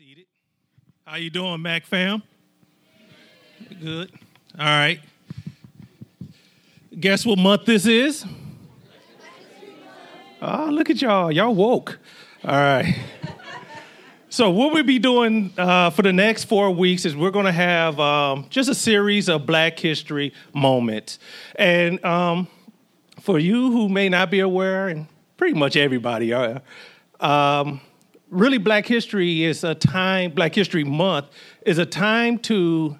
seated. How you doing, Mac fam? Good. All right. Guess what month this is? Oh, look at y'all. Y'all woke. All right. So what we'll be doing uh, for the next four weeks is we're going to have um, just a series of Black History moments, and um, for you who may not be aware, and pretty much everybody are, um, really Black History is a time. Black History Month is a time to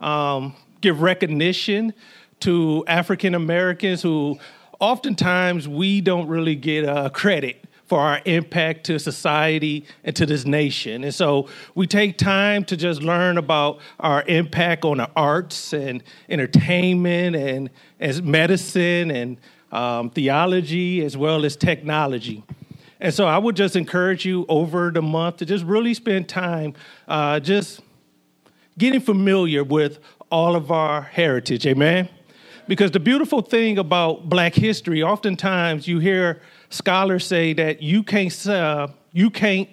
um, give recognition to African Americans who oftentimes we don't really get uh, credit for our impact to society and to this nation. And so we take time to just learn about our impact on the arts and entertainment and as medicine and um, theology as well as technology. And so I would just encourage you over the month to just really spend time uh, just getting familiar with all of our heritage. Amen. Because the beautiful thing about Black history, oftentimes you hear scholars say that you can't uh, you can't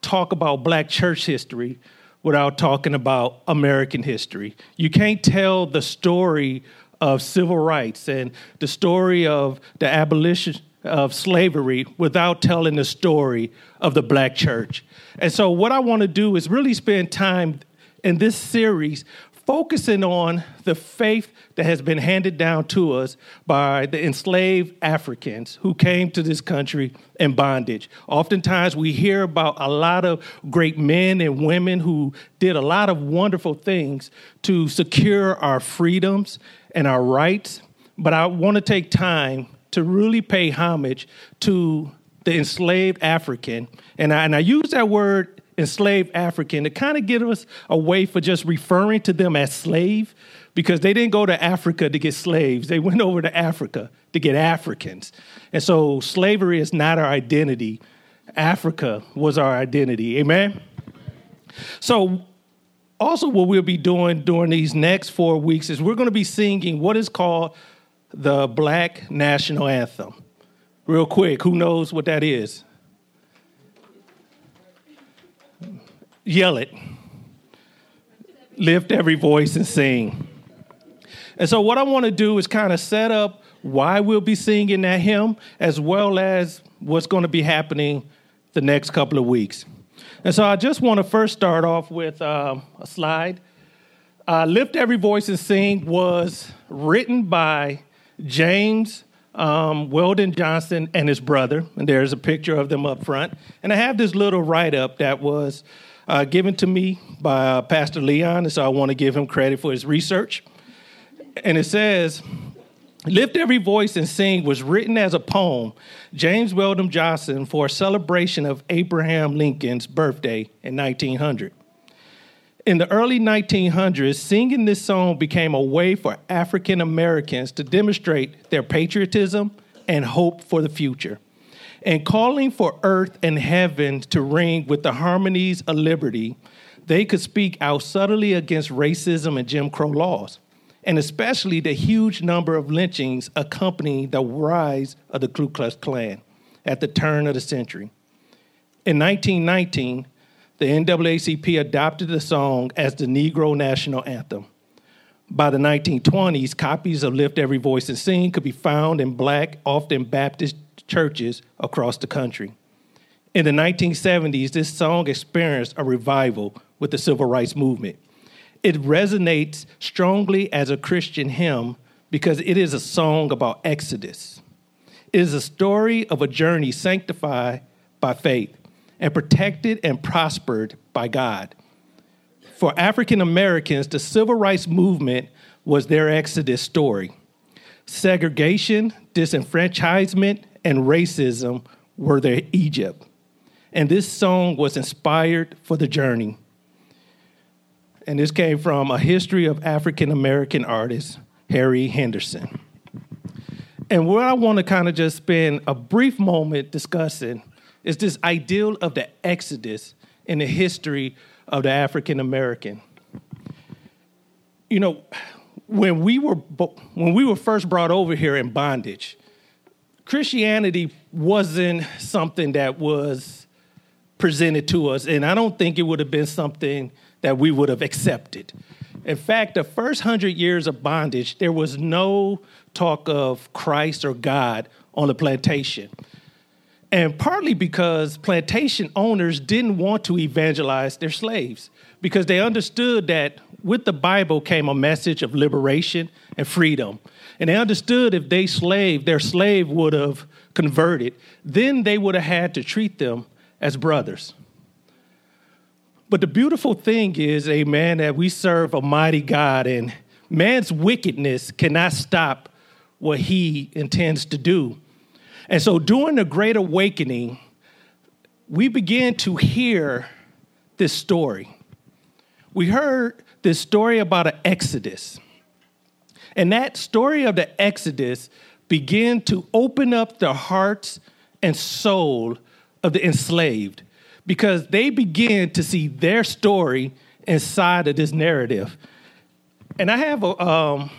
talk about Black church history without talking about American history. You can't tell the story of civil rights and the story of the abolition of slavery without telling the story of the black church. And so, what I want to do is really spend time in this series focusing on the faith that has been handed down to us by the enslaved Africans who came to this country in bondage. Oftentimes, we hear about a lot of great men and women who did a lot of wonderful things to secure our freedoms and our rights. But I want to take time to really pay homage to the enslaved African. And I, and I use that word enslaved African to kind of give us a way for just referring to them as slave because they didn't go to Africa to get slaves. They went over to Africa to get Africans. And so slavery is not our identity. Africa was our identity. Amen? So, also, what we'll be doing during these next four weeks is we're going to be singing what is called the Black National Anthem. Real quick, who knows what that is? Yell it. Lift every voice and sing. And so, what I want to do is kind of set up why we'll be singing that hymn, as well as what's going to be happening the next couple of weeks. And so, I just want to first start off with uh, a slide. Uh, Lift Every Voice and Sing was written by James um, Weldon Johnson and his brother, and there's a picture of them up front. And I have this little write up that was uh, given to me by uh, Pastor Leon, and so I want to give him credit for his research. And it says, Lift Every Voice and Sing was written as a poem, James Weldon Johnson, for a celebration of Abraham Lincoln's birthday in 1900. In the early 1900s, singing this song became a way for African Americans to demonstrate their patriotism and hope for the future. And calling for earth and heaven to ring with the harmonies of liberty, they could speak out subtly against racism and Jim Crow laws, and especially the huge number of lynchings accompanying the rise of the Ku Klux Klan at the turn of the century. In 1919, the NAACP adopted the song as the Negro National Anthem. By the 1920s, copies of Lift Every Voice and Sing could be found in black, often Baptist churches across the country. In the 1970s, this song experienced a revival with the civil rights movement. It resonates strongly as a Christian hymn because it is a song about Exodus. It is a story of a journey sanctified by faith and protected and prospered by God. For African Americans, the civil rights movement was their Exodus story. Segregation, disenfranchisement, and racism were their Egypt. And this song was inspired for the journey. And this came from a history of African American artist, Harry Henderson. And what I want to kind of just spend a brief moment discussing is this ideal of the Exodus in the history of the African American. You know, when we were when we were first brought over here in bondage, Christianity wasn't something that was presented to us, and I don't think it would have been something that we would have accepted. In fact, the first hundred years of bondage, there was no talk of Christ or God on the plantation. And partly because plantation owners didn't want to evangelize their slaves because they understood that with the Bible came a message of liberation and freedom. And they understood if they slave, their slave would have converted, then they would have had to treat them as brothers. But the beautiful thing is, amen, that we serve a mighty God, and man's wickedness cannot stop what he intends to do. And so during the Great Awakening, we began to hear this story. We heard this story about an Exodus. And that story of the Exodus began to open up the hearts and soul of the enslaved because they began to see their story inside of this narrative. And I have a, um,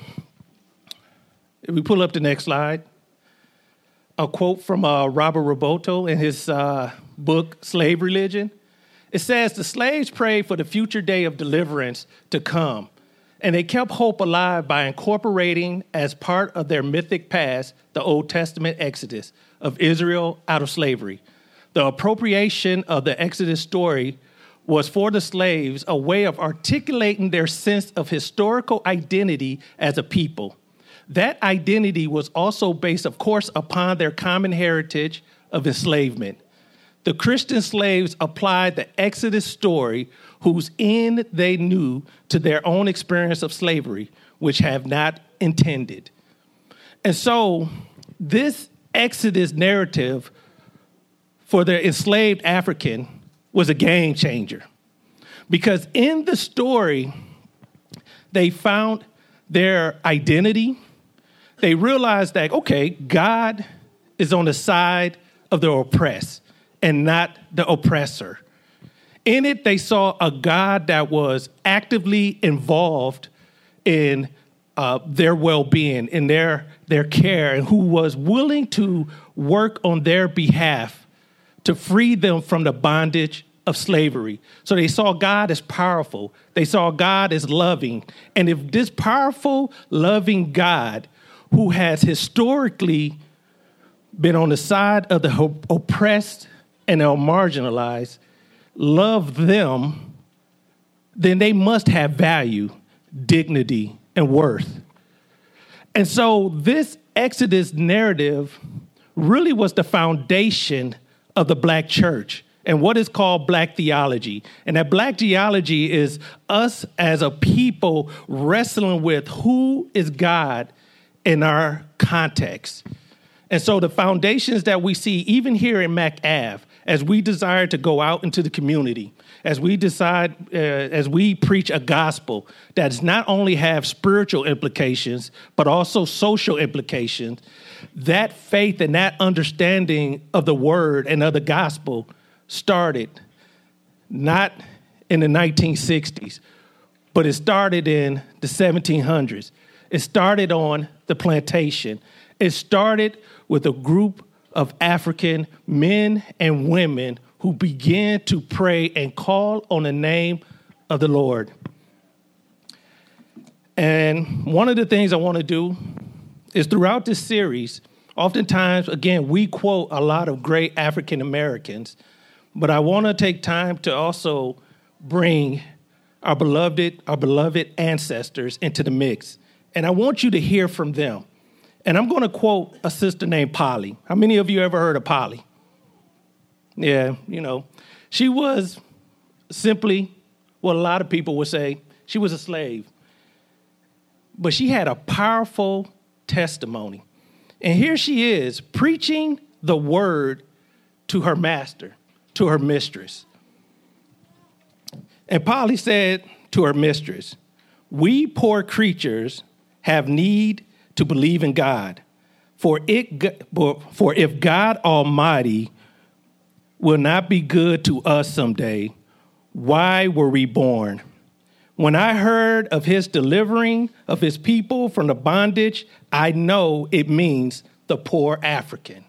if we pull up the next slide, a quote from uh, Robert Raboteau in his uh, book, Slave Religion. It says, The slaves prayed for the future day of deliverance to come, and they kept hope alive by incorporating as part of their mythic past the Old Testament exodus of Israel out of slavery. The appropriation of the Exodus story was for the slaves a way of articulating their sense of historical identity as a people. That identity was also based, of course, upon their common heritage of enslavement. The Christian slaves applied the Exodus story, whose end they knew, to their own experience of slavery, which have not intended. And so, this Exodus narrative for the enslaved African was a game changer. Because in the story, they found their identity. They realized that, okay, God is on the side of the oppressed and not the oppressor. In it, they saw a God that was actively involved in uh, their well being, in their, their care, and who was willing to work on their behalf to free them from the bondage of slavery. So they saw God as powerful, they saw God as loving. And if this powerful, loving God, who has historically been on the side of the oppressed and the marginalized, love them, then they must have value, dignity, and worth. And so this Exodus narrative really was the foundation of the black church and what is called black theology. And that black theology is us as a people wrestling with who is God in our context. And so the foundations that we see, even here in MacAv, as we desire to go out into the community, as we decide, uh, as we preach a gospel that does not only have spiritual implications, but also social implications, that faith and that understanding of the word and of the gospel started not in the 1960s, but it started in the 1700s. It started on the plantation. It started with a group of African men and women who began to pray and call on the name of the Lord. And one of the things I want to do is throughout this series, oftentimes, again, we quote a lot of great African Americans, but I want to take time to also bring our beloved, our beloved ancestors into the mix. And I want you to hear from them. And I'm going to quote a sister named Polly. How many of you ever heard of Polly? Yeah, you know, she was simply what a lot of people would say she was a slave. But she had a powerful testimony. And here she is preaching the word to her master, to her mistress. And Polly said to her mistress, We poor creatures have need to believe in God. For, it, for if God Almighty will not be good to us someday, why were we born? When I heard of his delivering of his people from the bondage, I know it means the poor African.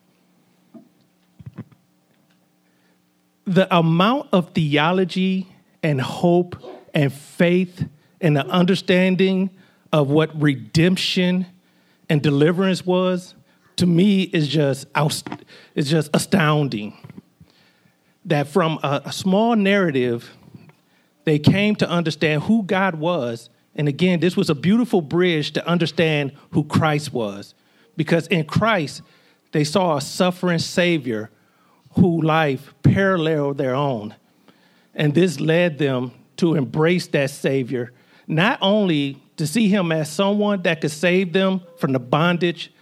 the amount of theology and hope and faith and the understanding of what redemption and deliverance was to me is just is just astounding that from a, a small narrative they came to understand who God was. And again this was a beautiful bridge to understand who Christ was. Because in Christ they saw a suffering savior whose life paralleled their own. And this led them to embrace that savior not only to see him as someone that could save them from the bondage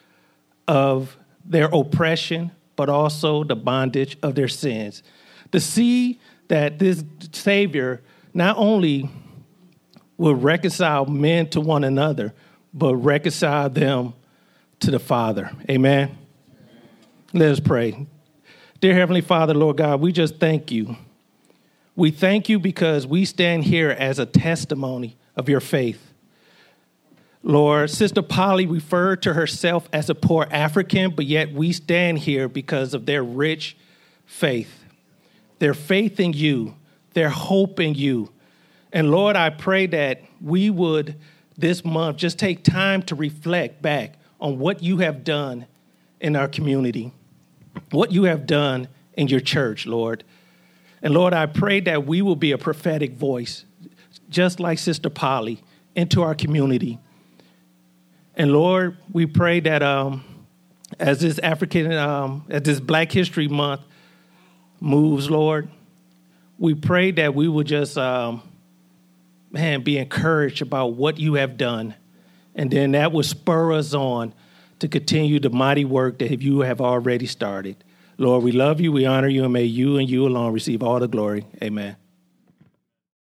of their oppression, but also the bondage of their sins. To see that this Savior not only will reconcile men to one another, but reconcile them to the Father. Amen. Let us pray. Dear Heavenly Father, Lord God, we just thank you. We thank you because we stand here as a testimony of your faith. Lord, Sister Polly referred to herself as a poor African, but yet we stand here because of their rich faith, their faith in you, their hope in you. And Lord, I pray that we would this month just take time to reflect back on what you have done in our community, what you have done in your church, Lord. And Lord, I pray that we will be a prophetic voice, just like Sister Polly, into our community and Lord, we pray that um, as this African, um, as this Black History Month moves, Lord, we pray that we will just, um, man, be encouraged about what you have done. And then that will spur us on to continue the mighty work that you have already started. Lord, we love you, we honor you, and may you and you alone receive all the glory. Amen.